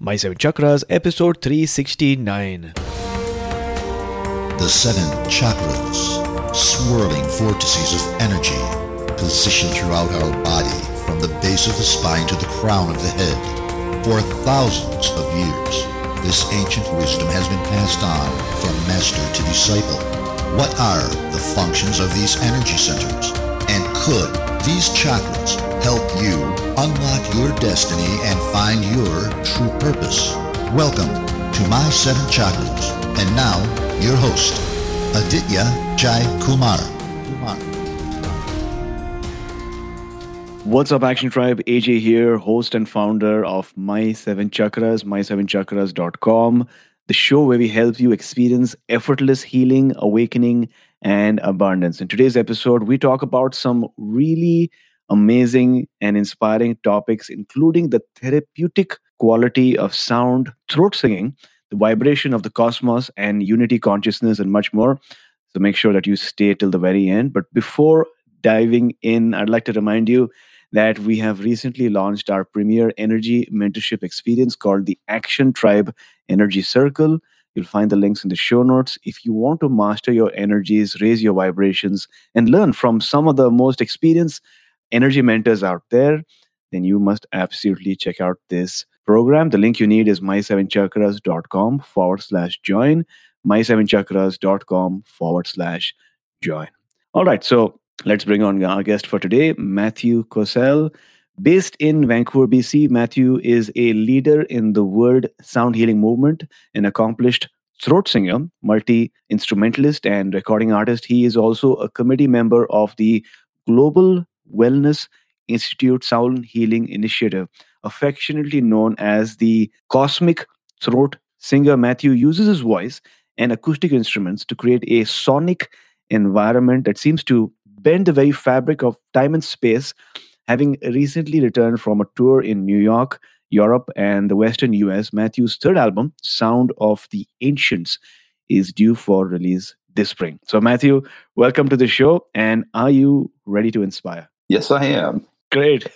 My Seven Chakras, episode 369. The seven chakras, swirling vortices of energy, positioned throughout our body from the base of the spine to the crown of the head. For thousands of years, this ancient wisdom has been passed on from master to disciple. What are the functions of these energy centers? And could these chakras help you unlock your destiny and find your true purpose? Welcome to My Seven Chakras. And now, your host, Aditya Jai Kumar. What's up, Action Tribe? AJ here, host and founder of My Seven Chakras, my7chakras.com, the show where we help you experience effortless healing, awakening, and abundance. In today's episode, we talk about some really amazing and inspiring topics, including the therapeutic quality of sound, throat singing, the vibration of the cosmos, and unity consciousness, and much more. So make sure that you stay till the very end. But before diving in, I'd like to remind you that we have recently launched our premier energy mentorship experience called the Action Tribe Energy Circle. You'll find the links in the show notes. If you want to master your energies, raise your vibrations, and learn from some of the most experienced energy mentors out there, then you must absolutely check out this program. The link you need is my7chakras.com forward slash join, my7chakras.com forward slash join. All right, so let's bring on our guest for today, Matthew Kocel. Based in Vancouver, BC, Matthew is a leader in the world sound healing movement, an accomplished throat singer, multi instrumentalist, and recording artist. He is also a committee member of the Global Wellness Institute Sound Healing Initiative, affectionately known as the Cosmic Throat Singer. Matthew uses his voice and acoustic instruments to create a sonic environment that seems to bend the very fabric of time and space. Having recently returned from a tour in New York, Europe, and the Western US, Matthew's third album, Sound of the Ancients, is due for release this spring. So, Matthew, welcome to the show. And are you ready to inspire? Yes, I am. Great.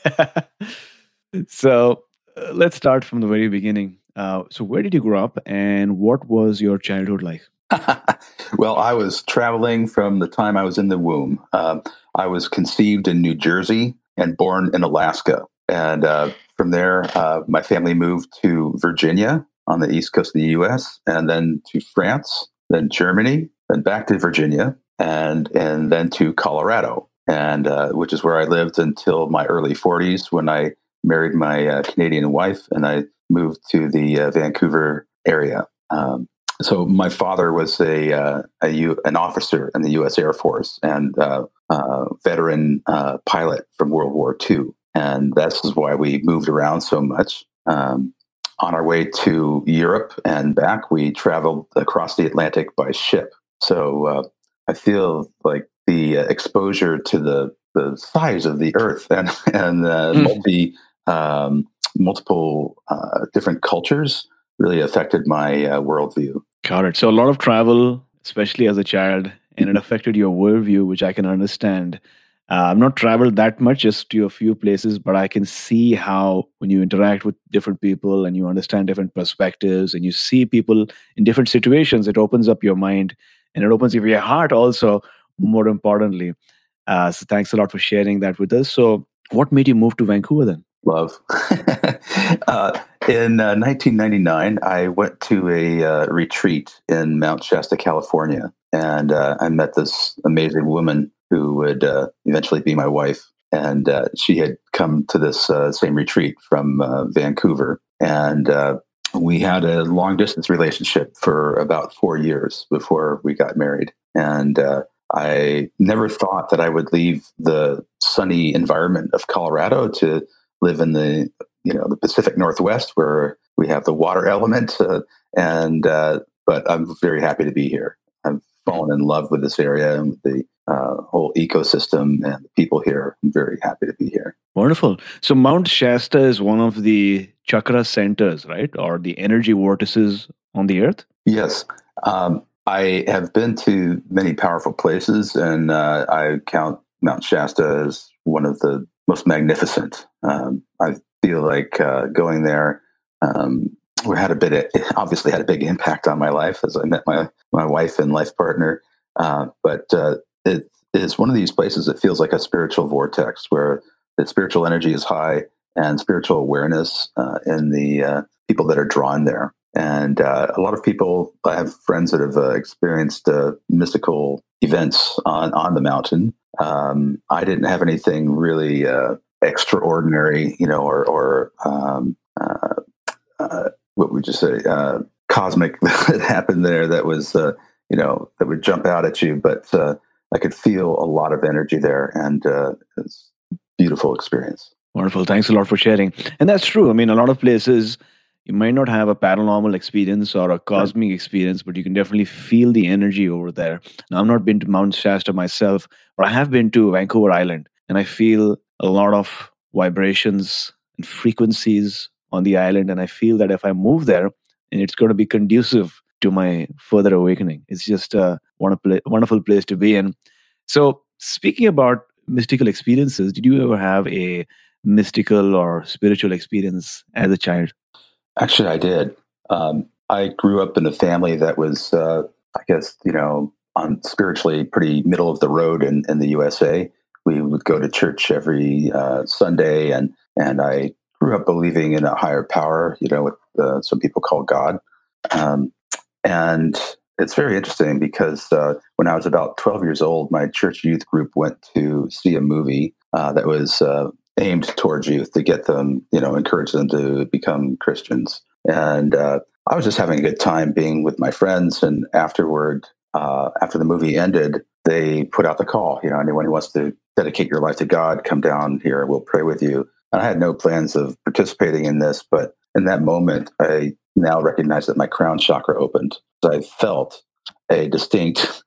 so, uh, let's start from the very beginning. Uh, so, where did you grow up and what was your childhood like? well, I was traveling from the time I was in the womb. Um, I was conceived in New Jersey and born in Alaska. And uh, from there, uh, my family moved to Virginia on the east coast of the US, and then to France, then Germany, then back to Virginia, and, and then to Colorado, and uh, which is where I lived until my early 40s when I married my uh, Canadian wife and I moved to the uh, Vancouver area. Um, so my father was a, uh, a U, an officer in the U.S. Air Force and uh, uh, veteran pilot from World War II, and that's why we moved around so much. Um, on our way to Europe and back, we traveled across the Atlantic by ship. So I feel like the uh, exposure to the the size of the Earth and and mm. multi um, multiple different cultures really affected my uh, worldview. Got it. So a lot of travel, especially as a child, and it affected your worldview, which I can understand. Uh, I've not traveled that much, just to a few places, but I can see how when you interact with different people and you understand different perspectives and you see people in different situations, it opens up your mind and it opens up your heart also, more importantly. Uh, so thanks a lot for sharing that with us. So, what made you move to Vancouver then? Love. uh, in uh, 1999, I went to a uh, retreat in Mount Shasta, California, and uh, I met this amazing woman who would uh, eventually be my wife. And uh, she had come to this same retreat from Vancouver, and we had a long distance relationship for about four years before we got married. And I never thought that I would leave the sunny environment of Colorado to live in the you know the Pacific Northwest, where we have the water element, uh, and uh, but I'm very happy to be here. I've fallen in love with this area and the uh, whole ecosystem and the people here. I'm very happy to be here. Wonderful. So Mount Shasta is one of the chakra centers, right, or the energy vortices on the earth. Yes. Um, I have been to many powerful places, and uh, I count Mount Shasta as one of the most magnificent. Um, I feel like uh, going there um, we had a bit of, obviously had a big impact on my life as I met my my wife and life partner. Uh, but uh, it is one of these places that feels like a spiritual vortex where the spiritual energy is high and spiritual awareness uh, in the uh, people that are drawn there. And uh, a lot of people, I have friends that have uh, experienced mystical events on on the mountain. Um, I didn't have anything really extraordinary, you know, or or um, what would you say uh, cosmic that happened there that was uh, you know that would jump out at you. But uh, i could feel a lot of energy there and uh, it's beautiful experience. Wonderful. Thanks a lot for sharing. And that's true. I mean a lot of places you might not have a paranormal experience or a cosmic right. experience but you can definitely feel the energy over there. Now i've not been to mount shasta myself but i have been to vancouver island and i feel a lot of vibrations and frequencies on the island and i feel that if i move there and it's going to be conducive to my further awakening. It's just a wonderful, wonderful place to be in. So speaking about mystical experiences did you ever have a mystical or spiritual experience as a child actually i did um, i grew up in a family that was uh, i guess you know on spiritually pretty middle of the road in, in the usa we would go to church every uh, sunday and and i grew up believing in a higher power, you know, what uh, some people call God. Um, and it's very interesting because uh, when I was about 12 years old, my church youth group went to see a movie uh, that was uh, aimed towards youth to get them, you know, encourage them to become Christians. And uh, I was just having a good time being with my friends. And afterward, uh, after the movie ended, they put out the call. You know, anyone who wants to dedicate your life to God, come down here. We'll pray with you. And I had no plans of participating in this, but in that moment, I now recognize that my crown chakra opened. I felt a distinct,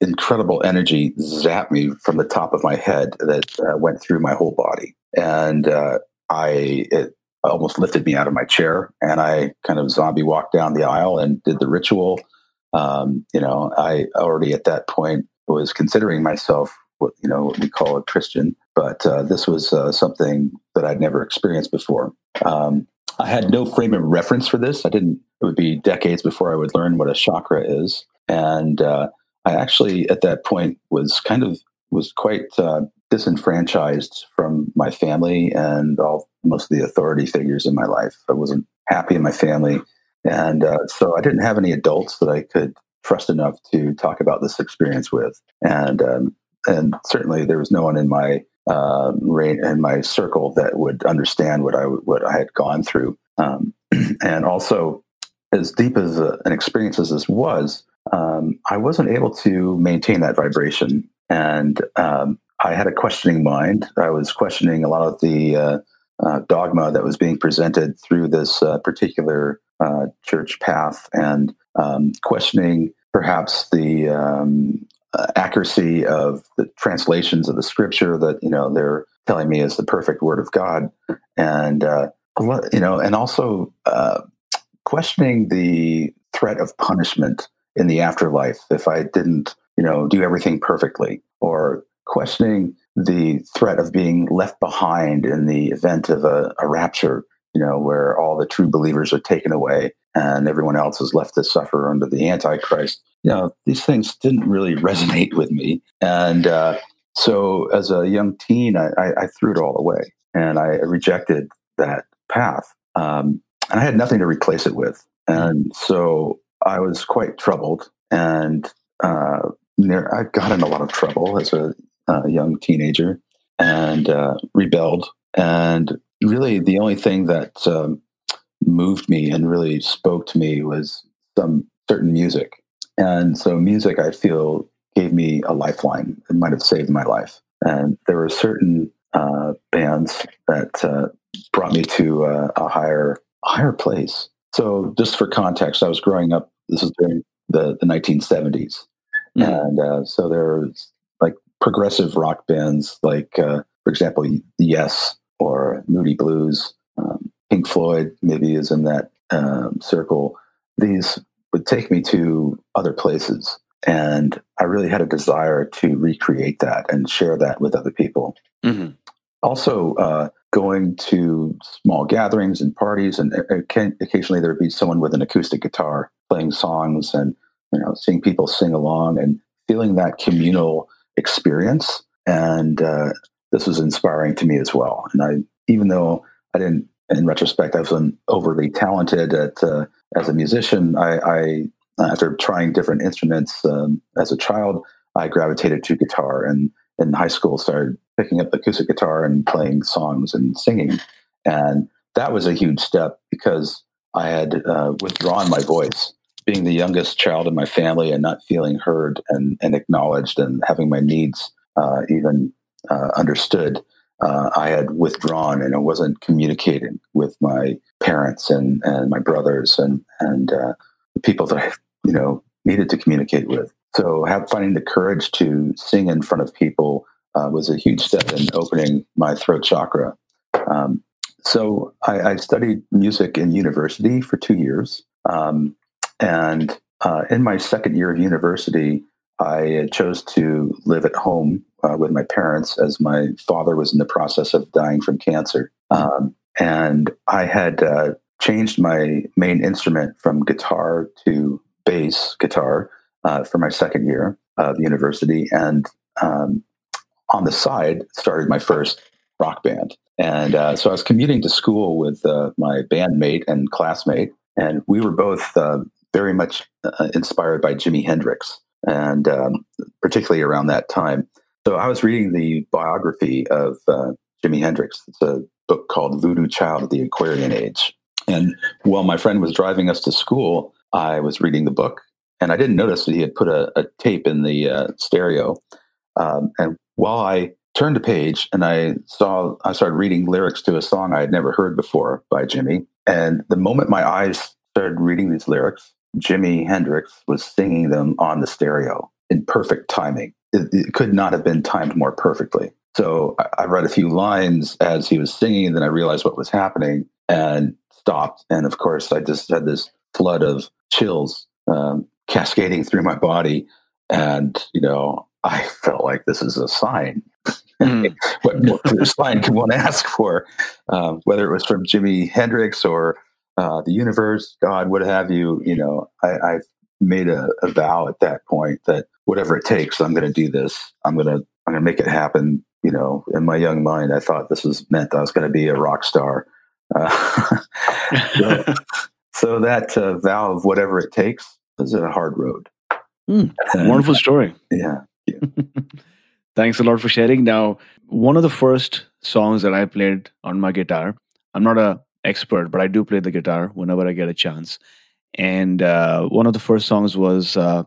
incredible energy zapped me from the top of my head that uh, went through my whole body, and uh, I it almost lifted me out of my chair, and I kind of zombie walked down the aisle and did the ritual. Um, you know, I already at that point was considering myself what you know what we call a Christian, but uh, this was uh, something that I'd never experienced before. Um, I had no frame of reference for this. I didn't. It would be decades before I would learn what a chakra is, and uh, I actually at that point was kind of was quite uh, disenfranchised from my family and all most of the authority figures in my life. I wasn't happy in my family, and uh, so I didn't have any adults that I could trust enough to talk about this experience with. And um, and certainly there was no one in my uh, in my circle that would understand what I what I had gone through. Um, and also, as deep as a, an experience as this was, um, I wasn't able to maintain that vibration, and um, I had a questioning mind. I was questioning a lot of the uh, uh, dogma that was being presented through this uh, particular uh, church path, and um, questioning perhaps the um, uh, accuracy of the translations of the scripture that you know they're telling me is the perfect word of God, and uh, you know, and also uh, questioning the threat of punishment in the afterlife if I didn't, you know, do everything perfectly, or questioning the threat of being left behind in the event of a, a rapture, you know, where all the true believers are taken away and everyone else is left to suffer under the Antichrist you know, these things didn't really resonate with me. And uh, so as a young teen, I, I, I, threw it all away and I rejected that path. Um, and I had nothing to replace it with. And so I was quite troubled and uh, near, I got in a lot of trouble as a, a young teenager and uh, rebelled. And really, the only thing that um, moved me and really spoke to me was some certain music and so music, I feel, gave me a lifeline. It might have saved my life. And there were certain uh, bands that uh, brought me to uh, a higher higher place. So, just for context, I was growing up. This is during the the 1970s, mm-hmm. and uh, so there's like progressive rock bands, like uh, for example, Yes or Moody Blues, um, Pink Floyd, maybe is in that um, circle. These would take me to other places, and I really had a desire to recreate that and share that with other people. Mm-hmm. Also, uh, going to small gatherings and parties, and occasionally there would be someone with an acoustic guitar playing songs, and you know, seeing people sing along and feeling that communal experience. And uh, this was inspiring to me as well. And I, even though I didn't, in retrospect, I wasn't overly talented at uh, as a musician, I, I after trying different instruments um, as a child, I gravitated to guitar and in high school started picking up the acoustic guitar and playing songs and singing. And that was a huge step because I had uh, withdrawn my voice. Being the youngest child in my family and not feeling heard and, and acknowledged and having my needs uh, even uh, understood, uh, I had withdrawn and I wasn't communicating with my parents and, and my brothers and, and uh, people that I you know needed to communicate with. So have, finding the courage to sing in front of people uh, was a huge step in opening my throat chakra. Um, so I, I, studied music in university for two years. Um, and uh, in my second year of university, I chose to live at home uh, with my parents as my father was in the process of dying from cancer. Um, and I had uh, changed my main instrument from guitar to bass guitar uh, for my second year of university. And um, on the side, started my first rock band. And uh, so I was commuting to school with uh, my bandmate and classmate, and we were both uh, very much uh, inspired by Jimi Hendrix, and um, particularly around that time. So I was reading the biography of uh, Jimi Hendrix. It's a book called Voodoo Child of the Aquarian Age. And while my friend was driving us to school, I was reading the book, and I didn't notice that he had put a, a tape in the uh, stereo. Um, and while I turned a page and I saw, I started reading lyrics to a song I had never heard before by Jimi. And the moment my eyes started reading these lyrics, Jimi Hendrix was singing them on the stereo in perfect timing. It, it could not have been timed more perfectly. So I, I read a few lines as he was singing, and then I realized what was happening and stopped. And of course, I just had this flood of chills um, cascading through my body. And, you know, I felt like this is a sign. Mm. what more sign can one ask for? Um, whether it was from Jimi Hendrix or uh, the universe, God, what have you, you know, I, I've made a, a, vow at that point that whatever it takes, I'm going to do this. I'm going to, I'm going to make it happen. You know, in my young mind, I thought this was meant I was going to be a rock star. Uh, so, so, that uh, vow of whatever it takes is a hard road. Mm, wonderful story. Yeah. yeah. Thanks a lot for sharing. Now, one of the first songs that I played on my guitar, I'm not a expert, but I do play the guitar whenever I get a chance. And uh, one of the first songs was uh,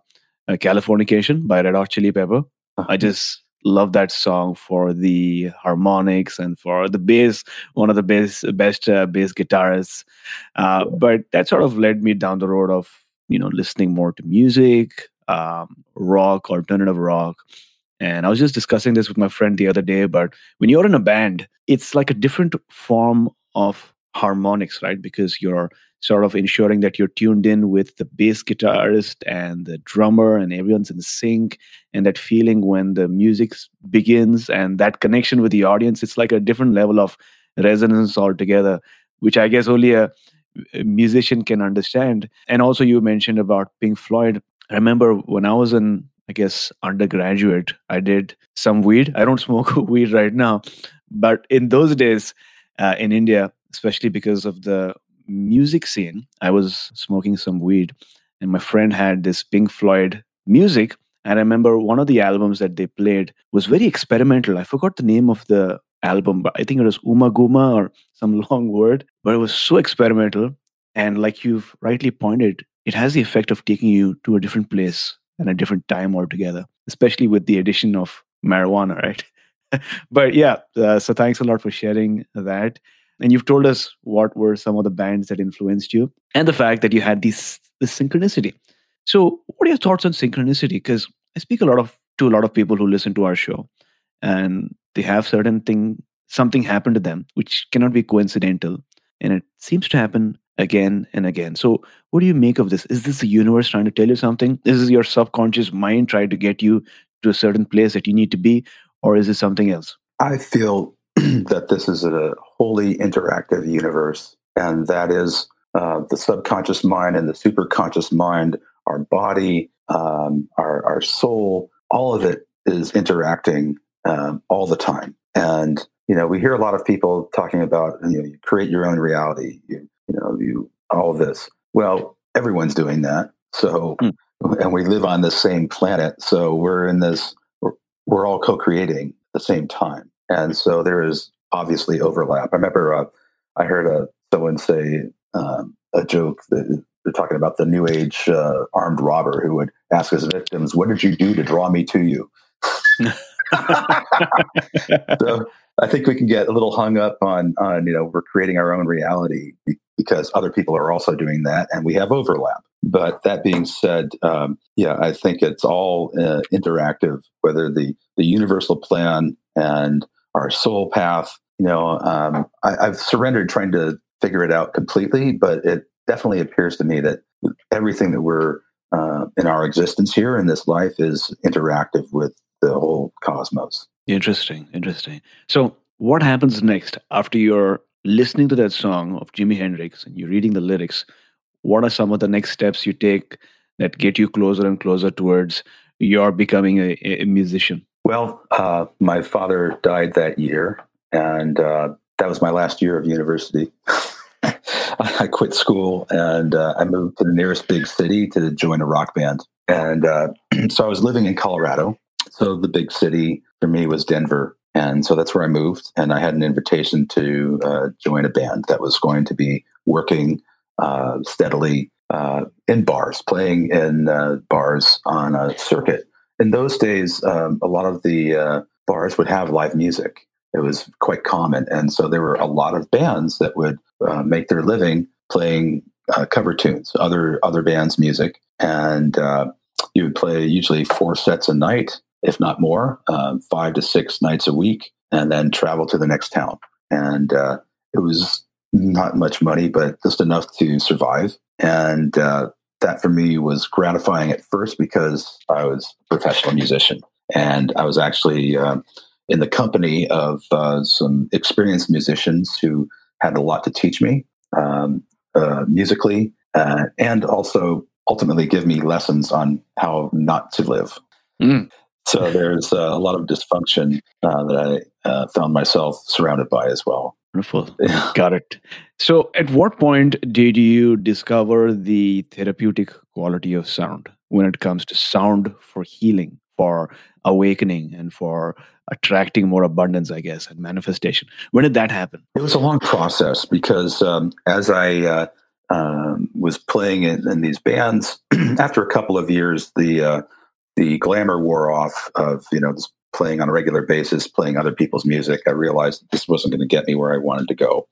Californication by Red Hot Chili Pepper. Uh-huh. I just love that song for the harmonics and for the bass, one of the bass, best uh, bass guitarists. Uh, but that sort of led me down the road of you know listening more to music um, rock alternative rock and i was just discussing this with my friend the other day but when you're in a band it's like a different form of harmonics right because you're sort of ensuring that you're tuned in with the bass guitarist and the drummer and everyone's in sync and that feeling when the music begins and that connection with the audience it's like a different level of resonance altogether which i guess only a a musician can understand. And also, you mentioned about Pink Floyd. I remember when I was in, I guess, undergraduate, I did some weed. I don't smoke weed right now, but in those days uh, in India, especially because of the music scene, I was smoking some weed. And my friend had this Pink Floyd music. And I remember one of the albums that they played was very experimental. I forgot the name of the album, but I think it was Ummagumma or some long word, but it was so experimental. And like you've rightly pointed, it has the effect of taking you to a different place and a different time altogether, especially with the addition of marijuana, right? but yeah, uh, so thanks a lot for sharing that. And you've told us what were some of the bands that influenced you and the fact that you had this, this synchronicity. So, what are your thoughts on synchronicity? Because I speak a lot of to a lot of people who listen to our show, and they have certain thing, something happened to them which cannot be coincidental, and it seems to happen again and again. So, what do you make of this? Is this the universe trying to tell you something? Is this your subconscious mind trying to get you to a certain place that you need to be, or is it something else? I feel that this is a wholly interactive universe, and that is uh, the subconscious mind and the superconscious mind, our body, um, our, our soul, all of it is interacting um, all the time. And you know, we hear a lot of people talking about you know, you create your own reality. You, you know, you all this. Well, everyone's doing that. So, mm. and we live on the same planet. So we're in this. We're, we're all co-creating at the same time, and so there is obviously overlap. I remember uh, I heard a, uh, someone say um, a joke that they're talking about the new age uh, armed robber who would ask his victims, "What did you do to draw me to you?" so I think we can get a little hung up on on you know we're creating our own reality because other people are also doing that, and we have overlap. But that being said, um, yeah, I think it's all uh, interactive. Whether the the universal plan and our soul path, you know, um, I, I've surrendered trying to figure it out completely, but it definitely appears to me that everything that we're uh, in our existence here in this life is interactive with the whole cosmos. Interesting, interesting. So, what happens next after you're listening to that song of Jimi Hendrix and you're reading the lyrics? What are some of the next steps you take that get you closer and closer towards your becoming a, a musician? Well, uh, my father died that year, and uh, that was my last year of university. I quit school and uh, I moved to the nearest big city to join a rock band. And uh, so I was living in Colorado. So the big city for me was Denver. And so that's where I moved. And I had an invitation to uh, join a band that was going to be working uh, steadily uh, in bars, playing in uh, bars on a circuit. In those days, um, a lot of the bars would have live music. It was quite common. And so there were a lot of bands that would uh, make their living playing uh, cover tunes, other other bands' music, and uh, you would play usually four sets a night, if not more, um, five to six nights a week, and then travel to the next town. And uh, it was not much money, but just enough to survive. And uh, that for me was gratifying at first because I was a professional musician, and I was actually uh, in the company of some experienced musicians who had a lot to teach me um, uh, musically uh, and also ultimately give me lessons on how not to live. Mm. So there's uh, a lot of dysfunction uh, that I uh, found myself surrounded by as well. Wonderful. Got it. So, at what point did you discover the therapeutic quality of sound when it comes to sound for healing, for awakening, and for attracting more abundance, I guess, and manifestation. When did that happen? It was a long process because um, as I uh, um, was playing in, in, these bands, after a couple of years, the uh, the glamour wore off of you know playing on a regular basis, playing other people's music. I realized this wasn't going to get me where I wanted to go.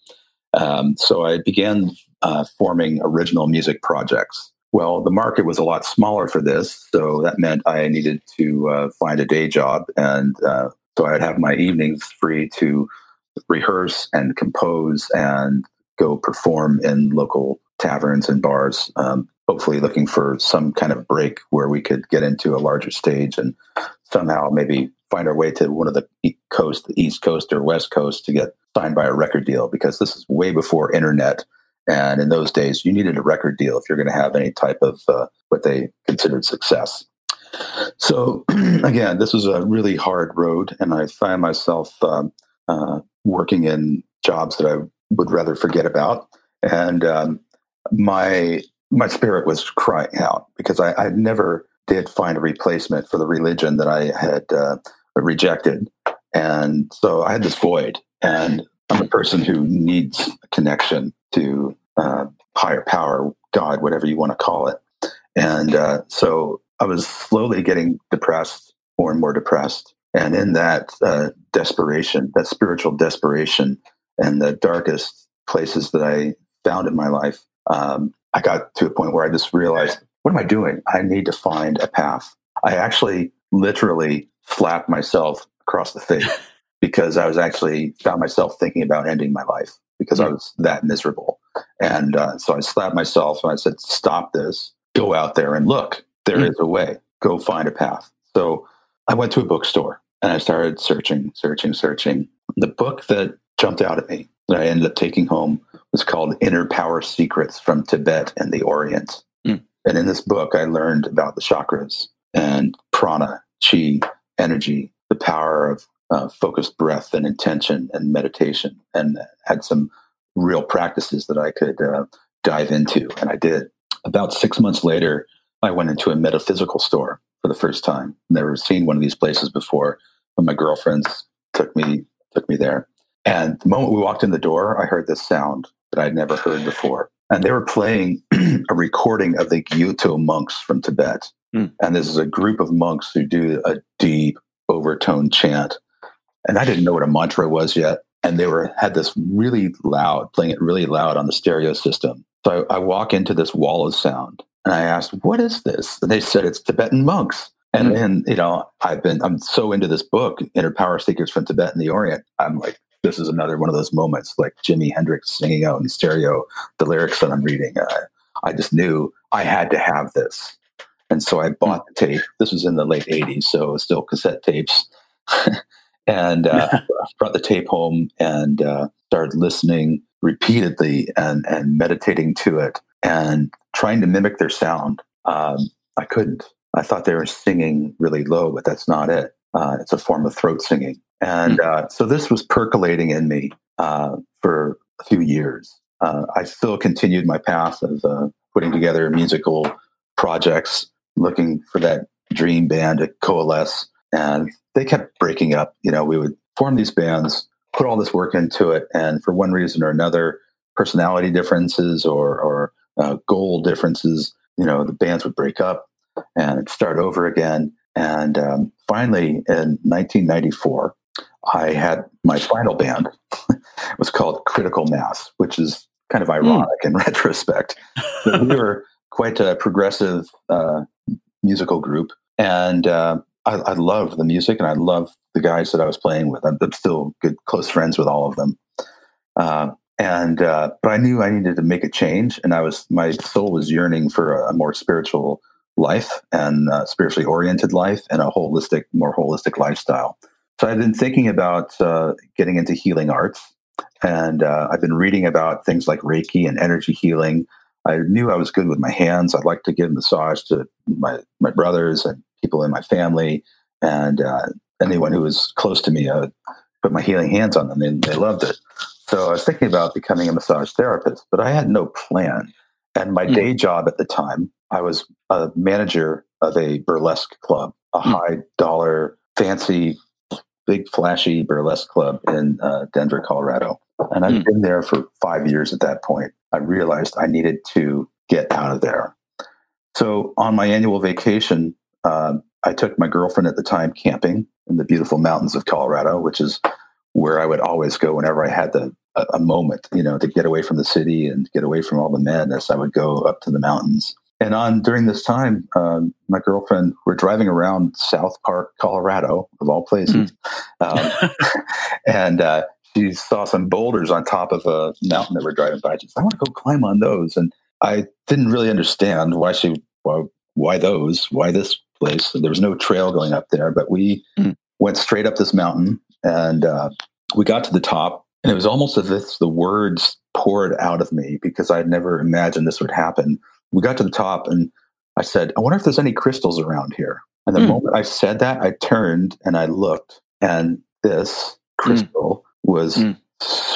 Um, so I began uh, forming original music projects. Well, the market was a lot smaller for this, so that meant I needed to uh, find a day job and uh, so I'd have my evenings free to rehearse and compose and go perform in local taverns and bars, um, hopefully looking for some kind of break where we could get into a larger stage and somehow maybe find our way to one of the coast, the East Coast or West Coast to get signed by a record deal because this is way before internet. And in those days, you needed a record deal if you're going to have any type of uh, what they considered success. So again, this was a really hard road, and I find myself um, uh, working in jobs that I would rather forget about, and um, my my spirit was crying out because I, I, never did find a replacement for the religion that I had uh, rejected, and so I had this void, and I'm a person who needs a connection to uh, higher power, God, whatever you want to call it, and uh, so I was slowly getting depressed, more and more depressed. And in that uh, desperation, that spiritual desperation, and the darkest places that I found in my life, um, I got to a point where I just realized, what am I doing? I need to find a path. I actually literally slapped myself across the face because I was actually found myself thinking about ending my life because I was that miserable. And uh, so I slapped myself and I said, stop this, go out there and look. There mm. is a way. Go find a path. So I went to a bookstore and I started searching, searching, searching. The book that jumped out at me that I ended up taking home was called Inner Power Secrets from Tibet and the Orient. Mm. And in this book, I learned about the chakras and prana, chi, energy, the power of uh, focused breath and intention and meditation, and had some real practices that I could uh, dive into. And I did. About six months later, I went into a metaphysical store for the first time. Never seen one of these places before. But my girlfriends took me took me there. And the moment we walked in the door, I heard this sound that I'd never heard before. And they were playing a recording of the Gyuto monks from Tibet. Mm. And this is a group of monks who do a deep overtone chant. And I didn't know what a mantra was yet. And they were had this really loud, playing it really loud on the stereo system. So I, I walk into this wall of sound and I asked, What is this? And they said it's Tibetan monks. And hmm. then, you know, I've been I'm so into this book, Inner Power Secrets from Tibet and the Orient. I'm like, this is another one of those moments like Jimi Hendrix singing out in stereo the lyrics that I'm reading. Uh, I just knew I had to have this. And so I bought the tape. This was in the late 80s, so it was still cassette tapes. and uh, brought the tape home and uh, started listening repeatedly and, and meditating to it and trying to mimic their sound. Um, I couldn't. I thought they were singing really low, but that's not it. Uh, it's a form of throat singing. And hmm. uh, so this was percolating in me uh, for a few years. Uh, I still continued my path of uh, putting together musical projects, looking for that dream band to coalesce. And they kept breaking up. You know, we would form these bands, put all this work into it, and for one reason or another, personality differences or, or uh, goal differences, you know, the bands would break up and start over again. And um, finally, in 1994, I had my final band. it was called Critical Mass, which is kind of hmm. ironic mm. in retrospect. But we were quite a progressive uh, musical group, and uh, I, I love the music, and I love the guys that I was playing with. I'm, I'm still good, close friends with all of them. Uh, and uh, but I knew I needed to make a change, and I was my soul was yearning for a, a more spiritual life and uh, spiritually oriented life and a holistic, more holistic lifestyle. So I've been thinking about uh, getting into healing arts, and uh, I've been reading about things like Reiki and energy healing. I knew I was good with my hands. I'd like to give massage to my my brothers and people in my family, and uh, anyone who was close to me. I would put my healing hands on them, and they loved it. So I was thinking about becoming a massage therapist, but I had no plan. And my mm. day job at the time, I was a manager of a burlesque club, a mm. high dollar, fancy big flashy burlesque club in uh, Denver, Colorado. And I've mm. been there for five years at that point. I realized I needed to get out of there. So on my annual vacation, uh, I took my girlfriend at the time camping in the beautiful mountains of Colorado, which is where I would always go whenever I had the, a, a moment, you know, to get away from the city and get away from all the madness. I would go up to the mountains and on during this time, um, my girlfriend, we're driving around South Park, Colorado, of all places, mm. um, and uh, she saw some boulders on top of a mountain that we're driving by. She said, "I want to go climb on those," and I didn't really understand why she why, why those why this place. There was no trail going up there, but we mm. went straight up this mountain, and uh, we got to the top, and it was almost as if the words poured out of me because I'd never imagined this would happen we got to the top and I said, I wonder if there's any crystals around here. And the mm. moment I said that, I turned and I looked, and this crystal mm. was mm.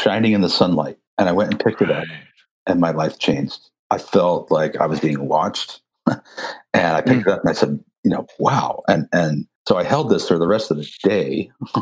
shining in the sunlight. And I went and picked it up, and my life changed. I felt like I was being watched. and I picked it up and I said, you know, wow. And and so I held this for the rest of the day.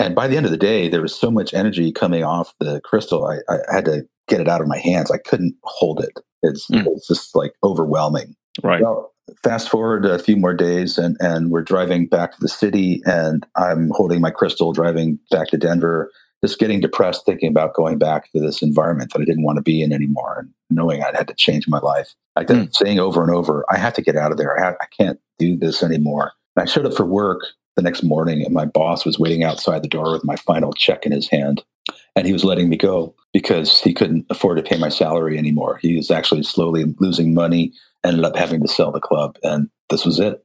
And by the end of the day, there was so much energy coming off the crystal. I, I had to get it out of my hands. I couldn't hold it. It's, mm. it's just like overwhelming. Right. Well, fast forward a few more days, and and we're driving back to the city, and I'm holding my crystal, driving back to Denver, just getting depressed, thinking about going back to this environment that I didn't want to be in anymore, and knowing I had to change my life. I kept mm. saying over and over, I have to get out of there. I, have, I can't do this anymore. And I showed up for work the next morning and my boss was waiting outside the door with my final check in his hand. And he was letting me go because he couldn't afford to pay my salary anymore. He was actually slowly losing money ended up having to sell the club. And this was it.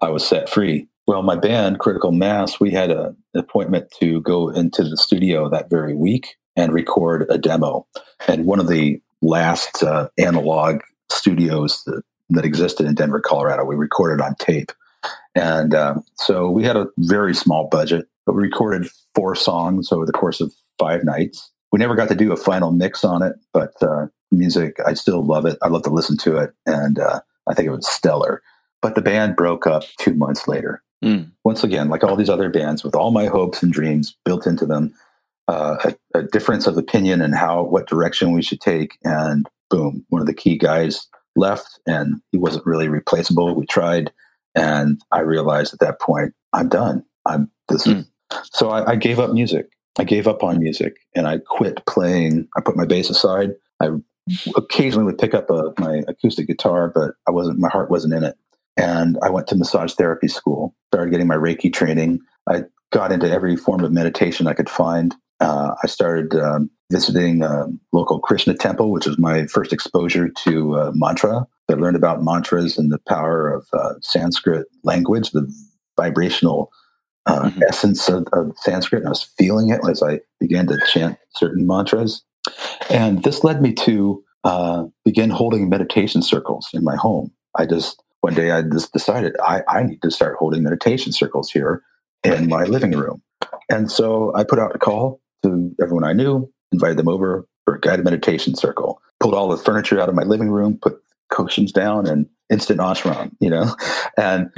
I was set free. Well my band critical mass we had a, an appointment to go into the studio that very week and record a demo. And one of the last uh, analog studios that, that existed in denver colorado we recorded on tape and uh, so we had a very small budget, but we recorded four songs over the course of five nights. We never got to do a final mix on it, but uh, music, I still love it. I love to listen to it. And uh, I think it was stellar. But the band broke up two months later. Mm. Once again, like all these other bands, with all my hopes and dreams built into them, uh, a, a difference of opinion and how what direction we should take. And boom, one of the key guys left, and he wasn't really replaceable. We tried and I realized at that point, I'm done. I'm this. Mm. So I, I gave up music. I gave up on music and I quit playing. I put my bass aside. I occasionally would pick up a, my acoustic guitar, but I wasn't. My heart wasn't in it. And I went to massage therapy school. Started getting my Reiki training. I got into every form of meditation I could find. Uh, I started um, visiting a local Krishna temple, which was my first exposure to uh, mantra. I learned about mantras and the power of uh, Sanskrit language, the vibrational uh, mm-hmm. essence of, of, Sanskrit. And I was feeling it as I began to chant certain mantras. And this led me to uh, begin holding meditation circles in my home. I just, one day, I just decided I, I need to start holding meditation circles here in my living room. And so I put out a call to everyone I knew, invited them over for a guided meditation circle, pulled all the furniture out of my living room, put cushions down and instant ashram, you know? And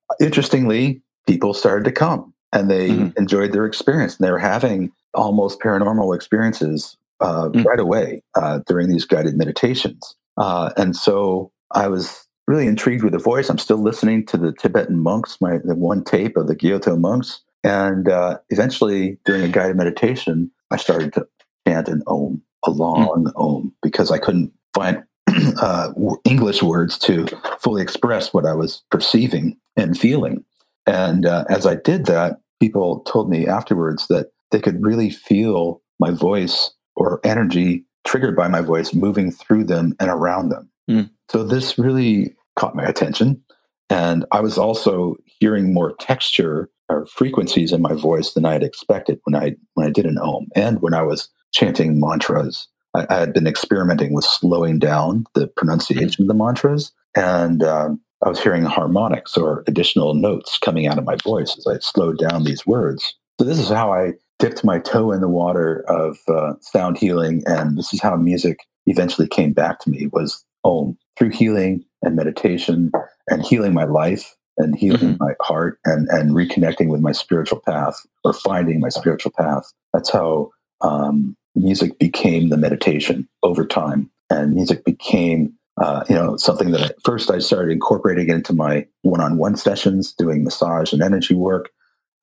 interestingly, people started to come and they mm-hmm. enjoyed their experience. And they were having almost paranormal experiences uh, mm-hmm. right away uh, during these guided meditations. Uh, and so I was really intrigued with the voice. I'm still listening to the Tibetan monks, my the one tape of the Gyuto monks. And uh, eventually, during a guided meditation, I started to chant an om, a long mm. om, because I couldn't find uh, English words to fully express what I was perceiving and feeling. And uh, as I did that, people told me afterwards that they could really feel my voice or energy triggered by my voice moving through them and around them. Mm. So this really caught my attention. And I was also hearing more texture or frequencies in my voice than I had expected when I when I did an om and when I was chanting mantras. I, I had been experimenting with slowing down the pronunciation of the mantras, and um, I was hearing harmonics or additional notes coming out of my voice as I slowed down these words. So this is how I dipped my toe in the water of uh, sound healing, and this is how music eventually came back to me was om through healing and meditation and healing my life and healing mm-hmm. my heart and and reconnecting with my spiritual path or finding my spiritual path. That's how um, music became the meditation over time, and music became uh, you know something that at first I started incorporating into my one-on-one sessions, doing massage and energy work,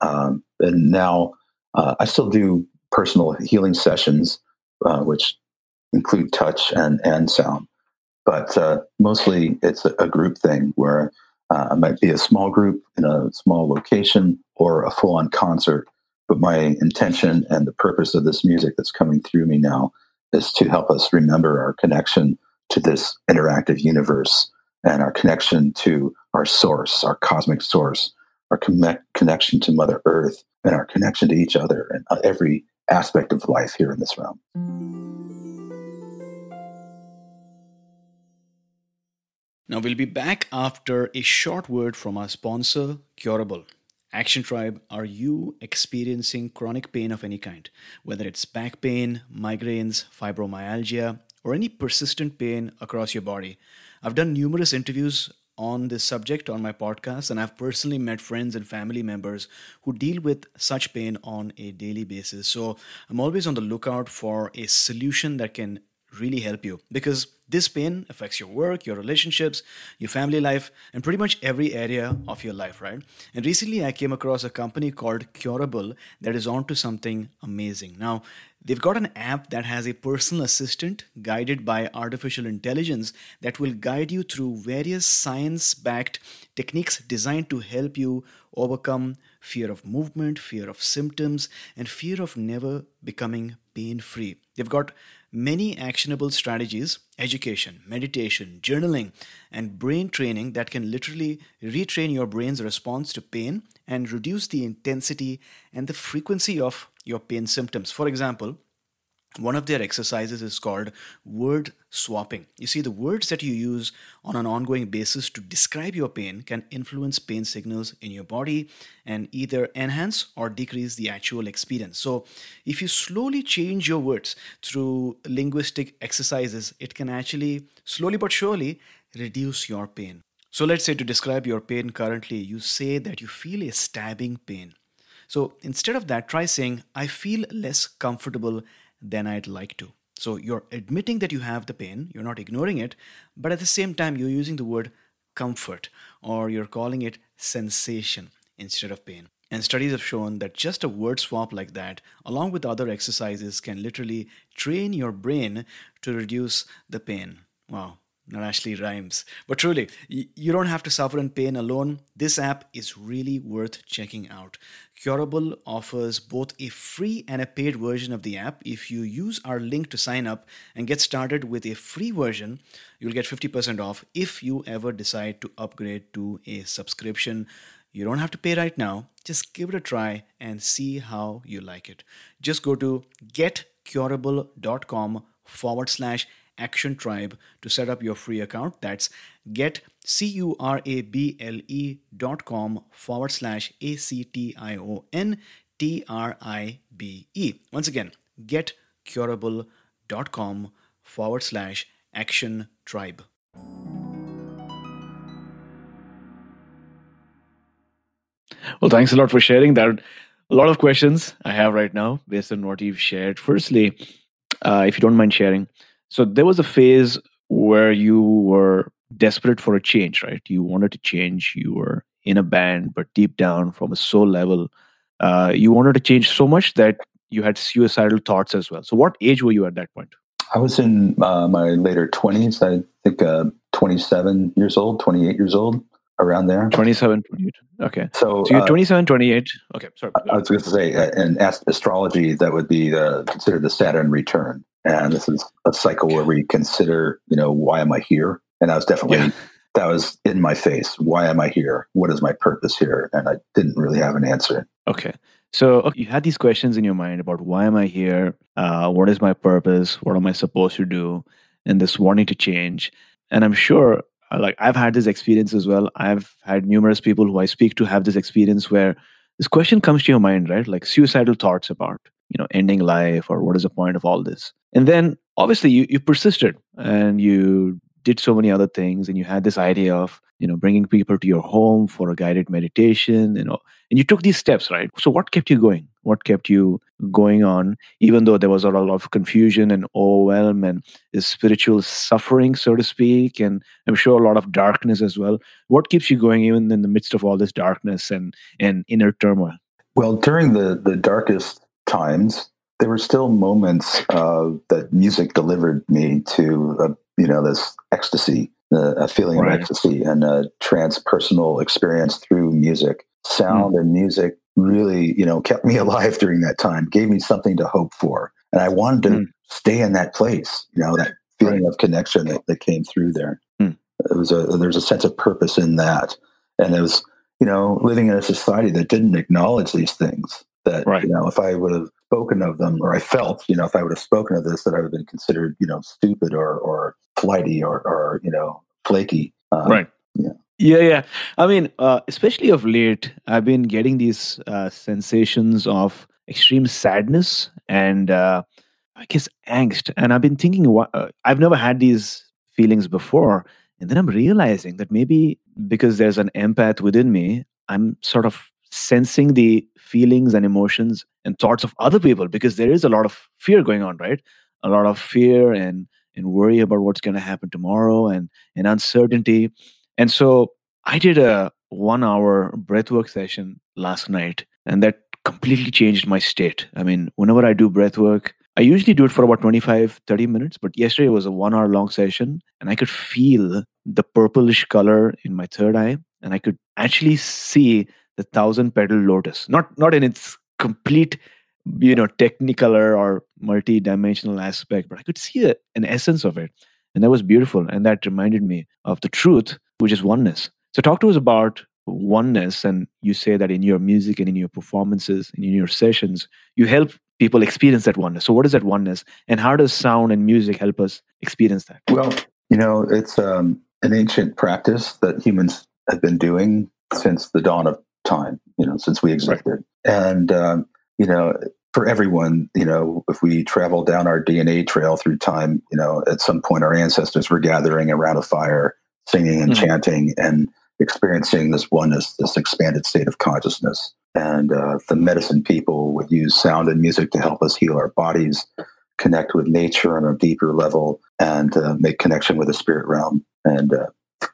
um, and now uh, I still do personal healing sessions, uh, which include touch and and sound. But uh, mostly, it's a, group thing where uh, it might be a small group in a small location or a full-on concert. But my intention and the purpose of this music that's coming through me now is to help us remember our connection to this interactive universe and our connection to our source, our cosmic source, our connection to Mother Earth, and our connection to each other and uh, every aspect of life here in this realm. Now, we'll be back after a short word from our sponsor, Curable. Action Tribe, are you experiencing chronic pain of any kind? Whether it's back pain, migraines, fibromyalgia, or any persistent pain across your body. I've done numerous interviews on this subject on my podcast, and I've personally met friends and family members who deal with such pain on a daily basis. So I'm always on the lookout for a solution that can really help you because this pain affects your work, your relationships, your family life, and pretty much every area of your life, right? And recently I came across a company called Curable that is onto something amazing. Now, they've got an app that has a personal assistant guided by artificial intelligence that will guide you through various science backed techniques designed to help you overcome fear of movement, fear of symptoms, and fear of never becoming pain free. They've got many actionable strategies education, meditation, journaling, and brain training that can literally retrain your brain's response to pain and reduce the intensity and the frequency of your pain symptoms. For example, one of their exercises is called word swapping. You see, the words that you use on an ongoing basis to describe your pain can influence pain signals in your body and either enhance or decrease the actual experience. So, if you slowly change your words through linguistic exercises, it can actually slowly but surely reduce your pain. So, let's say to describe your pain currently, you say that you feel a stabbing pain. So, instead of that, try saying, I feel less comfortable than I'd like to. So you're admitting that you have the pain, you're not ignoring it, but at the same time, you're using the word comfort or you're calling it sensation instead of pain. And studies have shown that just a word swap like that, along with other exercises, can literally train your brain to reduce the pain. Wow, not actually rhymes. But truly, you don't have to suffer in pain alone. This app is really worth checking out. Curable offers both a free and a paid version of the app. If you use our link to sign up and get started with a free version, you'll get 50% off if you ever decide to upgrade to a subscription. You don't have to pay right now. Just give it a try and see how you like it. Just go to getcurable.com forward slash Action Tribe to set up your free account. That's get C-U-R-A-B-L-E dot com forward slash A-C-T-I-O-N T-R-I-B-E. Once again, getcurable.com forward slash action tribe. Well, thanks a lot for sharing that. A lot of questions I have right now based on what you've shared. Firstly, uh, if you don't mind sharing, so there was a phase where you were desperate for a change, right? You wanted to change. You were in a band, but deep down, from a soul level, uh, you wanted to change so much that you had suicidal thoughts as well. So, what age were you at that point? I was in uh, my later 20s, I think uh, 27 years old, 28 years old, around there. 27, 28. Okay. So, so you're uh, 27, 28. Okay, sorry. I was going to say, uh, in astrology, that would be considered the Saturn return and this is a cycle where we consider you know why am i here? And I was definitely yeah. that was in my face. Why am i here? What is my purpose here? And i didn't really have an answer. Okay. So okay, you had these questions in your mind about why am i here? Uh, what is my purpose? What am i supposed to do and this wanting to change? And i'm sure uh, like i've had this experience as well. I've had numerous people who i speak to have this experience where this question comes to your mind right? Like suicidal thoughts about you know ending life or what is the point of all this and then obviously you, you persisted and you did so many other things and you had this idea of you know bringing people to your home for a guided meditation you know and you took these steps right? So what kept you going? What kept you going on even though there was a lot of confusion and overwhelm and spiritual suffering so to speak and i'm sure a lot of darkness as well? What keeps you going even in the midst of all this darkness and and inner turmoil? Well during the the darkest times there were still moments uh, that music delivered me to uh, you know this ecstasy uh, a feeling right. of ecstasy and a transpersonal experience through music sound mm. and music really you know kept me alive during that time gave me something to hope for and i wanted to mm. stay in that place you know that feeling right. of connection that, that came through there mm. it was a there's a sense of purpose in that and it was you know living in a society that didn't acknowledge these things that right. you know if i would have spoken of them, or I felt, you know, if I would have spoken of this, that I would have been considered, you know, stupid or or flighty or or you know flaky. Um, right. Yeah. Yeah, yeah. I mean, uh, especially of late, I've been getting these uh, sensations of extreme sadness and uh, I guess angst. And I've been thinking, uh, I've never had these feelings before. And then I'm realizing that maybe because there's an empath within me, I'm sort of sensing the feelings and emotions and thoughts of other people because there is a lot of fear going on right? A lot of fear and and worry about what's going to happen tomorrow and and uncertainty. And so i did a one hour breathwork session last night and that completely changed my state. I mean whenever i do breathwork i usually do it for about 25 30 minutes but yesterday was a one hour long session and i could feel the purplish color in my third eye and i could actually see the thousand petal lotus. Not not in its complete you know technicolor or multi-dimensional aspect but i could see a, an essence of it. And that was beautiful. And that reminded me of the truth which is oneness. So talk to us about oneness. And you say that in your music and in your performances and in your sessions you help people experience that oneness. So what is that oneness? And how does sound and music help us experience that? Well you know it's um, an ancient practice that humans have been doing since the dawn of time, you know, since we existed. Right. And, um, you know, for everyone, you know, if we travel down our DNA trail through time, you know, at some point our ancestors were gathering around a fire, singing and mm-hmm. chanting and experiencing this oneness, this expanded state of consciousness. And uh, the medicine people would use sound and music to help us heal our bodies, connect with nature on a deeper level, and uh, make connection with the spirit realm. And uh,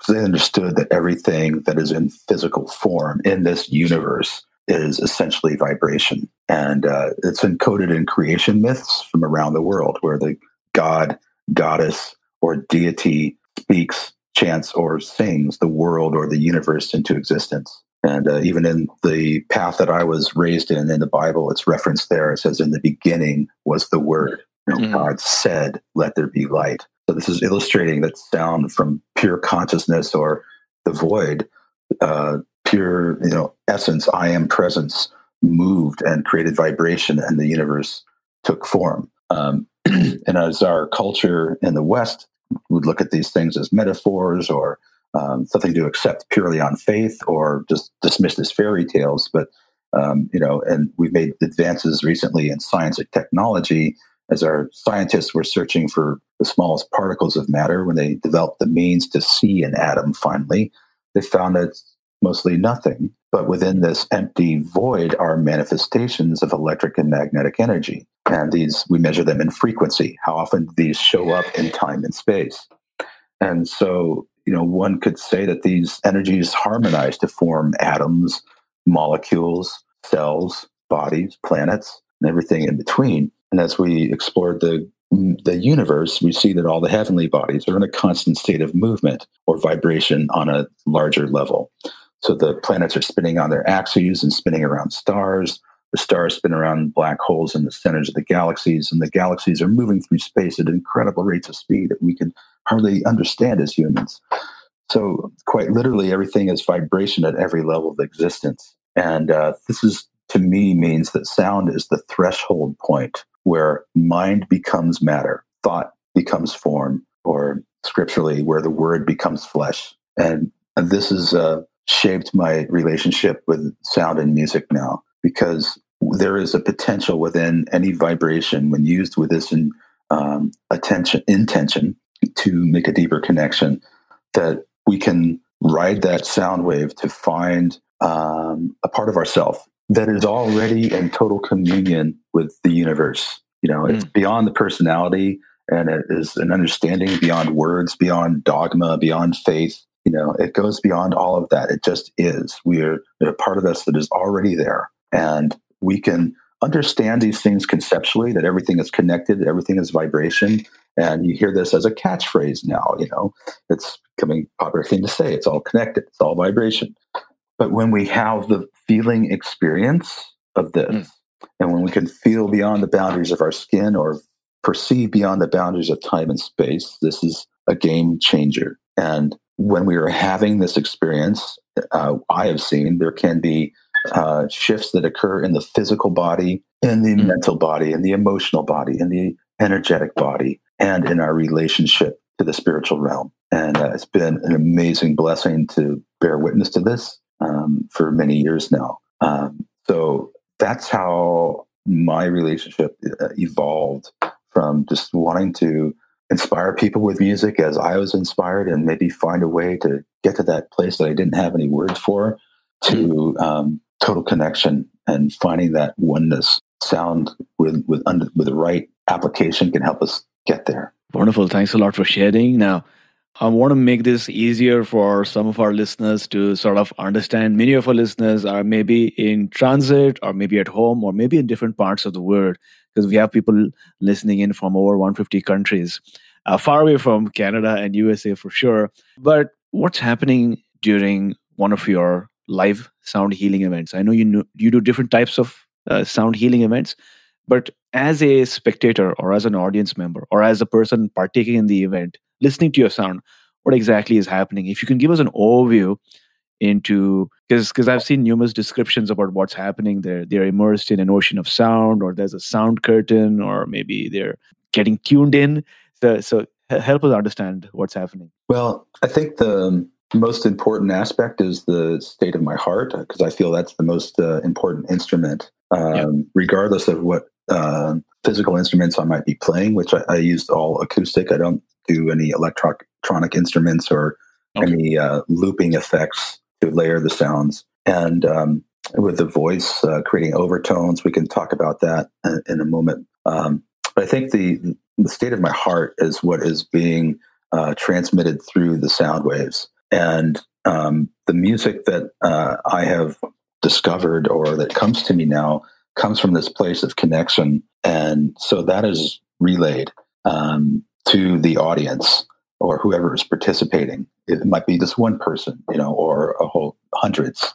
they understood that everything that is in physical form in this universe is essentially vibration. And uh, it's encoded in creation myths from around the world where the god, goddess, or deity speaks, chants, or sings the world or the universe into existence. And uh, even in the path that I was raised in, in the Bible, it's referenced there. It says, In the beginning was the Word. You know, mm. God said, Let there be light. So this is illustrating that sound from pure consciousness or the void, uh, pure, you know, essence, I am presence moved and created vibration and the universe took form. Um, and as our culture in the West would look at these things as metaphors or um, something to accept purely on faith or just dismiss as fairy tales. But, um, you know, and we've made advances recently in science and technology as our scientists were searching for the smallest particles of matter, when they developed the means to see an atom finally, they found that mostly nothing. But within this empty void are manifestations of electric and magnetic energy. And these, we measure them in frequency. How often these show up in time and space? And so, you know, one could say that these energies harmonize to form atoms, molecules, cells, bodies, planets, and everything in between. And as we explored the the universe, we see that all the heavenly bodies are in a constant state of movement or vibration on a larger level. So the planets are spinning on their axes and spinning around stars. The stars spin around black holes in the centers of the galaxies, and the galaxies are moving through space at incredible rates of speed that we can hardly understand as humans. So, quite literally, everything is vibration at every level of existence. And uh, this is, to me, means that sound is the threshold point where mind becomes matter, thought becomes form, or scripturally, where the word becomes flesh. And this has uh, shaped my relationship with sound and music now because there is a potential within any vibration when used with this in, um, attention intention to make a deeper connection, that we can ride that sound wave to find um, a part of ourself that is already in total communion with the universe. You know, it's mm. beyond the personality and it is an understanding beyond words, beyond dogma, beyond faith. You know, it goes beyond all of that. It just is. We are a part of us that is already there. And we can understand these things conceptually that everything is connected, everything is vibration. And you hear this as a catchphrase now, you know, it's becoming a popular thing to say. It's all connected, it's all vibration. But when we have the feeling experience of this, mm. and when we can feel beyond the boundaries of our skin or perceive beyond the boundaries of time and space, this is a game changer. And when we are having this experience, uh, I have seen there can be uh, shifts that occur in the physical body, in the mm. mental body, in the emotional body, in the energetic body, and in our relationship to the spiritual realm. And uh, it's been an amazing blessing to bear witness to this um, for many years now. Um, so that's how my relationship uh, evolved from just wanting to inspire people with music as I was inspired and maybe find a way to get to that place that I didn't have any words for to um, total connection and finding that oneness sound with with under, with the right application can help us get there. Wonderful. Thanks a lot for sharing. Now, I want to make this easier for some of our listeners to sort of understand. Many of our listeners are maybe in transit or maybe at home or maybe in different parts of the world because we have people listening in from over 150 countries, uh, far away from Canada and USA for sure. But what's happening during one of your live sound healing events? I know you know, you do different types of uh, sound healing events, but as a spectator or as an audience member or as a person partaking in the event, listening to your sound, what exactly is happening? If you can give us an overview into because because I've seen numerous descriptions about what's happening there. They're immersed in an ocean of sound, or there's a sound curtain, or maybe they're getting tuned in. So, so help us understand what's happening. Well, I think the most important aspect is the state of my heart because I feel that's the most uh, important instrument, um, yep. regardless of what uh, physical instruments I might be playing, which I, I used all acoustic. I don't do any electronic instruments or okay. any uh, looping effects to layer the sounds. And um, with the voice uh, creating overtones, we can talk about that in, in a moment. Um, but I think the the state of my heart is what is being uh, transmitted through the sound waves, and um, the music that uh, I have discovered or that comes to me now comes from this place of connection, and so that is relayed um, to the audience or whoever is participating. It might be just one person, you know, or a whole hundreds.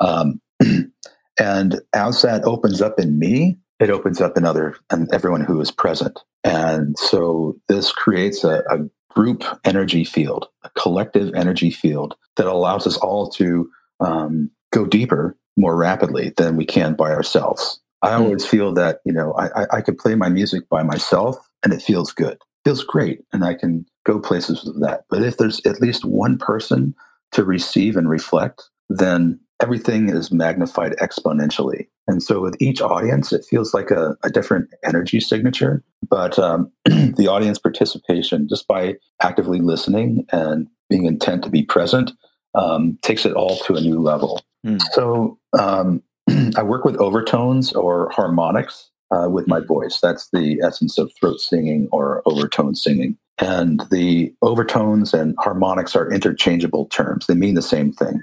Um, and as that opens up in me, it opens up in other and everyone who is present. And so this creates a, a group energy field, a collective energy field that allows us all to um, go deeper more rapidly than we can by ourselves. I hmm. always feel that you know I, I, I could play my music by myself and it feels good feels great and I can go places with that. But if there's at least one person to receive and reflect, then everything is magnified exponentially. And so with each audience, it feels like a, a different energy signature. But um, the audience participation, just by actively listening and being intent to be present, um, takes it all to a new level. Mm. So um, I work with overtones or harmonics uh, with my voice. That's the essence of throat singing or overtone singing. And the overtones and harmonics are interchangeable terms, they mean the same thing.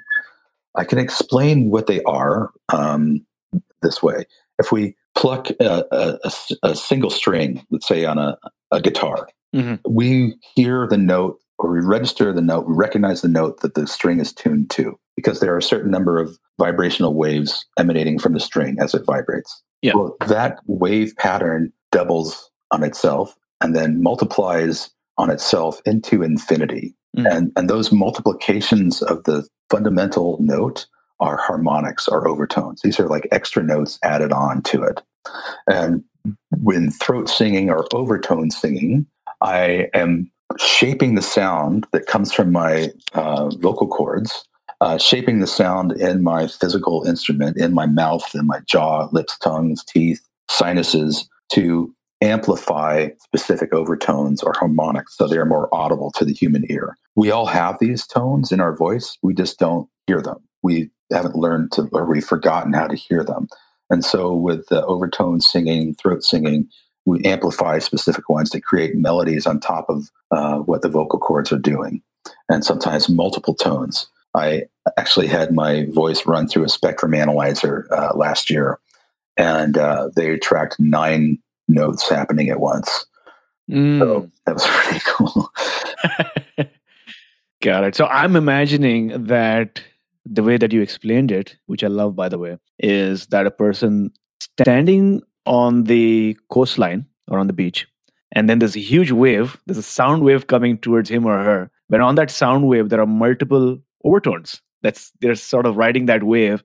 I can explain what they are um, this way. If we pluck a, a, a, single string, let's say on a, a guitar, mm-hmm. we hear the note or we register the note, we recognize the note that the string is tuned to because there are a certain number of vibrational waves emanating from the string as it vibrates. Yeah. Well, that wave pattern doubles on itself and then multiplies on itself into infinity. Mm. And, and those multiplications of the fundamental note are harmonics or overtones. These are like extra notes added on to it. And when throat singing or overtone singing, I am shaping the sound that comes from my uh, vocal cords uh, shaping the sound in my physical instrument, in my mouth, in my jaw, lips, tongues, teeth, sinuses, to amplify specific overtones or harmonics so they're more audible to the human ear. We all have these tones in our voice, we just don't hear them. We haven't learned to, or we've forgotten how to hear them. And so, with the overtone singing, throat singing, we amplify specific ones to create melodies on top of uh, what the vocal cords are doing, and sometimes multiple tones. I actually had my voice run through a spectrum analyzer uh, last year, and uh, they tracked nine notes happening at once. Mm. So that was pretty cool. Got it. So I'm imagining that the way that you explained it, which I love, by the way, is that a person standing on the coastline or on the beach, and then there's a huge wave, there's a sound wave coming towards him or her. But on that sound wave, there are multiple overtones. That's they're sort of riding that wave,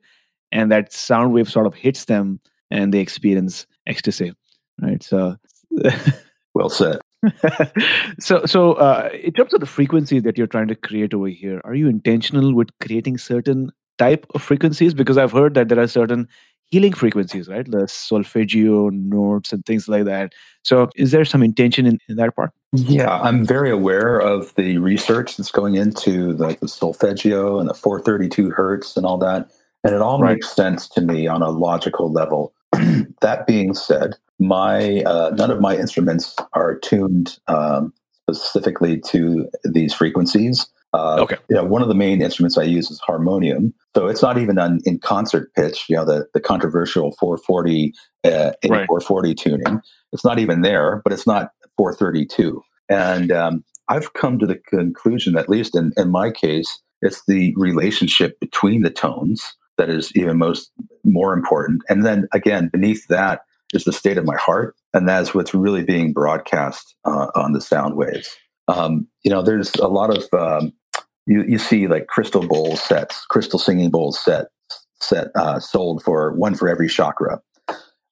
and that sound wave sort of hits them, and they experience ecstasy. Right. So, well said. so, so uh, in terms of the frequencies that you're trying to create over here, are you intentional with creating certain type of frequencies? Because I've heard that there are certain healing frequencies, right? The solfeggio notes and things like that. So, is there some intention in, in that part? Yeah, I'm very aware of the research that's going into the, the solfeggio and the 432 hertz and all that. And it all right. makes sense to me on a logical level. that being said, my uh, none of my instruments are tuned um, specifically to these frequencies. Uh, okay. You know, one of the main instruments I use is harmonium, so it's not even on, in concert pitch. You know, the the controversial 440 uh, right. 440 tuning. It's not even there, but it's not 432. And um, I've come to the conclusion, at least in, in my case, it's the relationship between the tones that is even most more important. And then again, beneath that is the state of my heart, and that's what's really being broadcast uh, on the sound waves. Um, you know, there's a lot of um, you you see like crystal bowl sets, crystal singing bowls set set uh, sold for one for every chakra.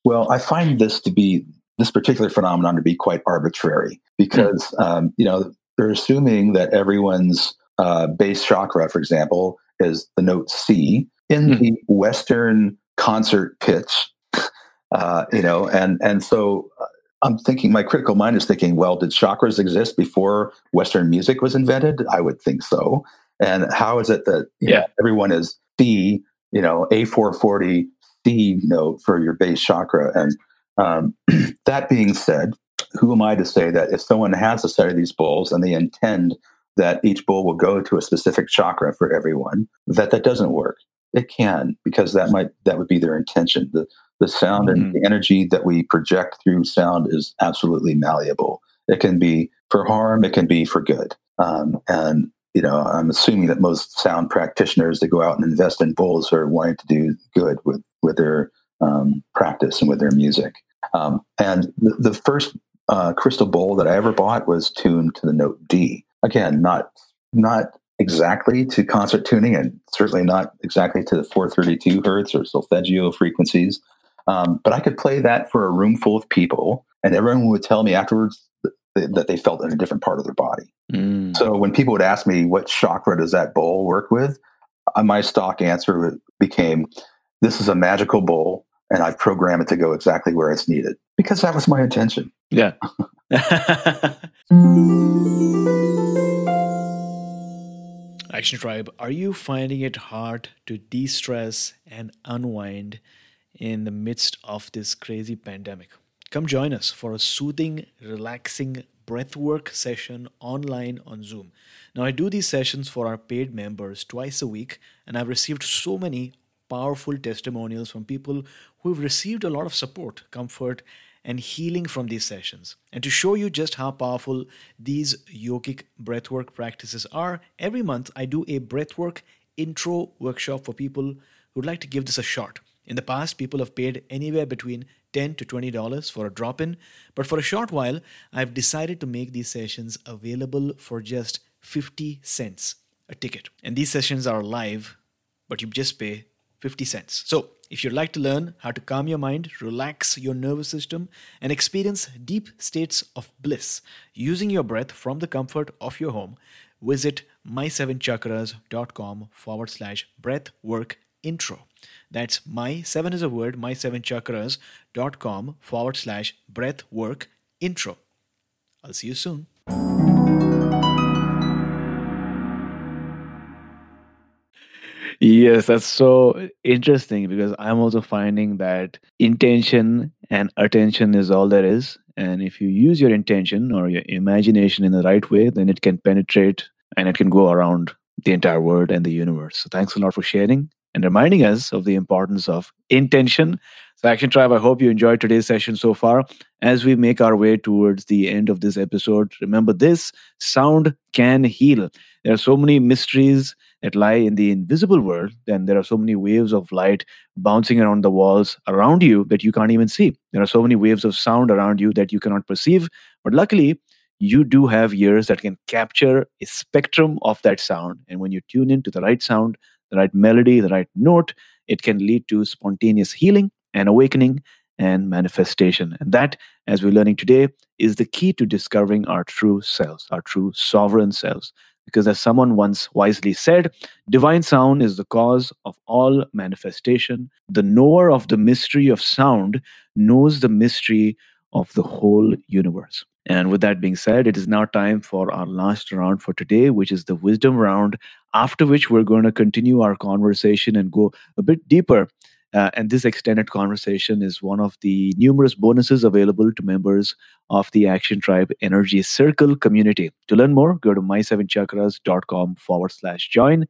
Well, I find this to be this particular phenomenon to be quite arbitrary because mm. um, you know they're assuming that everyone's uh, base chakra, for example, is the note C in mm. the Western concert pitch uh, you know, and and so uh, I'm thinking, my critical mind is thinking, well, did chakras exist before Western music was invented? I would think so. And how is it that yeah. Know, everyone is C, you know, A440 C note for your base chakra? And um, that being said, who am I to say that if someone has a set of these bowls and they intend that each bowl will go to a specific chakra for everyone, that that doesn't work? It can because that might that would be their intention. The the sound mm-hmm. and the energy that we project through sound is absolutely malleable. It can be for harm, it can be for good. Um, and you know, I'm assuming that most sound practitioners that go out and invest in bowls are wanting to do good with with their um, practice and with their music. Um, and the, the first uh, crystal bowl that I ever bought was tuned to the note D. Again, not not exactly to concert tuning, and certainly not exactly to the 432 hertz or solfeggio frequencies. Um, but I could play that for a room full of people, and everyone would tell me afterwards that, that they felt in a different part of their body. Mm. So when people would ask me, what chakra does that bowl work with? Uh, my stock answer became, this is a magical bowl, and I've programmed it to go exactly where it's needed because that was my intention. Yeah. Action Tribe, are you finding it hard to de stress and unwind in the midst of this crazy pandemic. Come join us for a soothing, relaxing breathwork session online on Zoom. Now, I do these sessions for our paid members twice a week, and I've received so many powerful testimonials from people who've received a lot of support, comfort, and healing from these sessions. And to show you just how powerful these yogic breathwork practices are, every month I do a breathwork intro workshop for people who'd like to give this a shot. In the past, people have paid anywhere between 10 to $20 for a drop in, but for a short while, I've decided to make these sessions available for just 50 cents a ticket. And these sessions are live, but you just pay 50 cents. So, if you'd like to learn how to calm your mind, relax your nervous system, and experience deep states of bliss using your breath from the comfort of your home, visit my7chakras.com forward slash breath work intro. That's my seven is a word, my seven chakras.com forward slash breath work intro. I'll see you soon. Yes, that's so interesting because I'm also finding that intention and attention is all there is. And if you use your intention or your imagination in the right way, then it can penetrate and it can go around the entire world and the universe. So thanks a lot for sharing and reminding us of the importance of intention. So, Action Tribe, I hope you enjoyed today's session so far. As we make our way towards the end of this episode, remember this sound can heal. There are so many mysteries that lie in the invisible world, and there are so many waves of light bouncing around the walls around you that you can't even see. There are so many waves of sound around you that you cannot perceive. But luckily, you do have ears that can capture a spectrum of that sound. And when you tune into the right sound, the right melody, the right note, it can lead to spontaneous healing and awakening and manifestation. And that, as we're learning today, is the key to discovering our true selves, our true sovereign selves. Because as someone once wisely said, divine sound is the cause of all manifestation. The knower of the mystery of sound knows the mystery of the whole universe. And with that being said, it is now time for our last round for today, which is the wisdom round, after which we're going to continue our conversation and go a bit deeper. Uh, and this extended conversation is one of the numerous bonuses available to members of the Action Tribe Energy Circle community. To learn more, go to my7chakras.com forward slash join.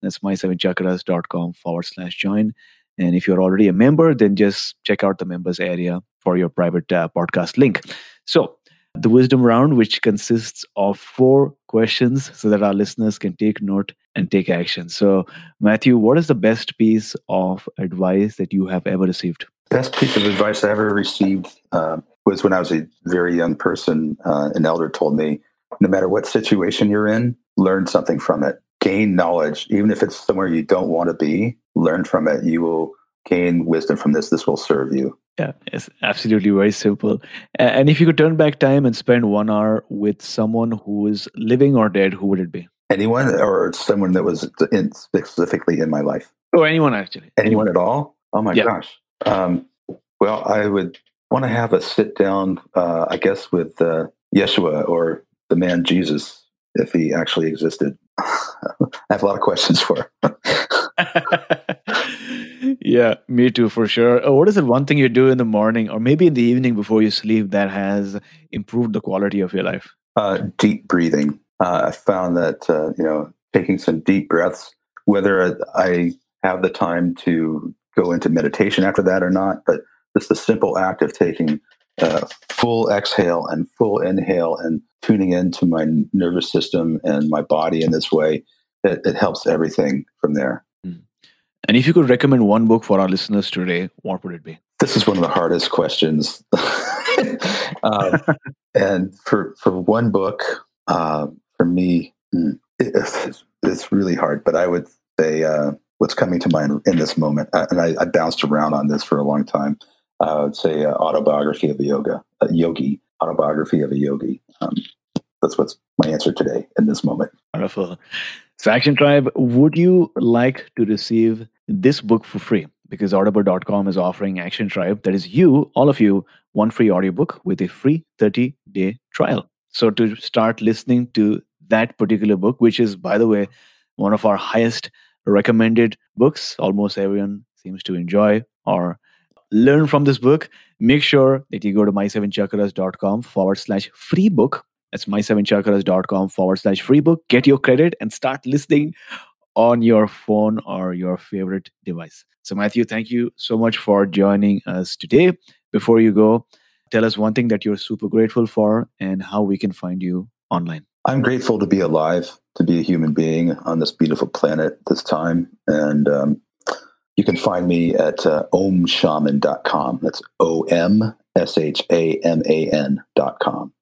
That's my7chakras.com forward slash join. And if you're already a member, then just check out the members area for your private uh, podcast link. So, the wisdom round, which consists of four questions so that our listeners can take note and take action. So, Matthew, what is the best piece of advice that you have ever received? Best piece of advice I ever received uh, was when I was a very young person. Uh, an elder told me, no matter what situation you're in, learn something from it. Gain knowledge, even if it's somewhere you don't want to be, learn from it. You will gain wisdom from this. This will serve you. Yeah, it's absolutely very simple. And if you could turn back time and spend one hour with someone who is living or dead, who would it be? Anyone or someone that was in, specifically in my life? Or anyone, actually. Anyone at all? Oh my yeah. gosh. Um, well, I would want to have a sit down, uh, I guess, with uh, Yeshua or the man Jesus, if he actually existed. I have a lot of questions for. yeah, me too, for sure. Uh, what is it one thing you do in the morning or maybe in the evening before you sleep that has improved the quality of your life? Uh, deep breathing. Uh, I found that, uh, you know, taking some deep breaths, whether I have the time to go into meditation after that or not, but just the simple act of taking uh, full exhale and full inhale and tuning into my nervous system and my body in this way, it, it helps everything from there. And if you could recommend one book for our listeners today, what would it be? This is one of the hardest questions. um, and for for one book, uh, for me, hmm, it's, it's, really hard. But I would say uh, what's coming to mind in this moment, uh, and I, I, bounced around on this for a long time. Uh, I would say uh, autobiography of a yoga, a yogi, autobiography of a yogi. Um, that's what's my answer today in this moment. Wonderful. So, Action Tribe, would you like to receive this book for free? Because audible.com is offering Action Tribe, that is you, all of you, one free audiobook with a free 30 day trial. So, to start listening to that particular book, which is, by the way, one of our highest recommended books, almost everyone seems to enjoy or learn from this book, make sure that you go to my7chakras.com forward slash free book that's my7chakras.com forward slash free book. Get your credit and start listening on your phone or your favorite device. So, Matthew, thank you so much for joining us today. Before you go, tell us one thing that you're super grateful for and how we can find you online. I'm grateful to be alive, to be a human being on this beautiful planet this time. And um, you can find me at uh, omshaman.com. That's O M S H A M A N.com.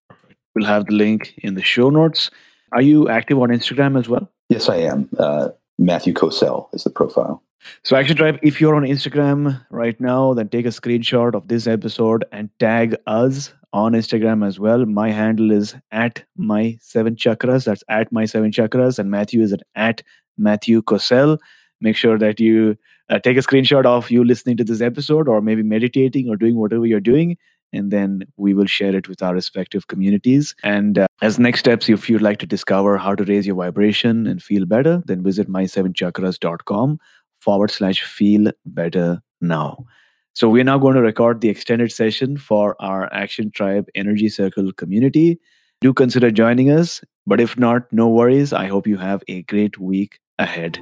We'll have the link in the show notes. Are you active on Instagram as well? Yes, I am. Uh, Matthew Kocel is the profile. So, Action Tribe, if you're on Instagram right now, then take a screenshot of this episode and tag us on Instagram as well. My handle is at my seven chakras. That's at my seven chakras. And Matthew is at, at Matthew Kocel. make sure that you uh, take a screenshot of you listening to this episode or maybe meditating or doing whatever you're doing and then we will share it with our respective communities. And uh, as next steps, if you'd like to discover how to raise your vibration and feel better, then visit my7chakras.com forward slash feel better now. So we're now going to record the extended session for our Action Tribe Energy Circle community. Do consider joining us, but if not, no worries. I hope you have a great week ahead.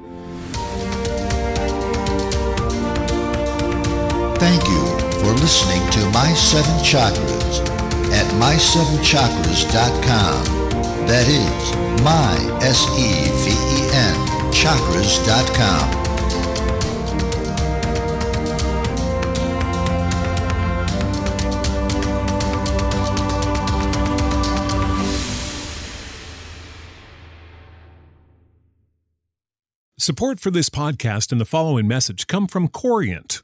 Thank you for listening to My Seven Chakras at my7chakras.com. That is my S E V E N chakras.com. Support for this podcast and the following message come from Corient.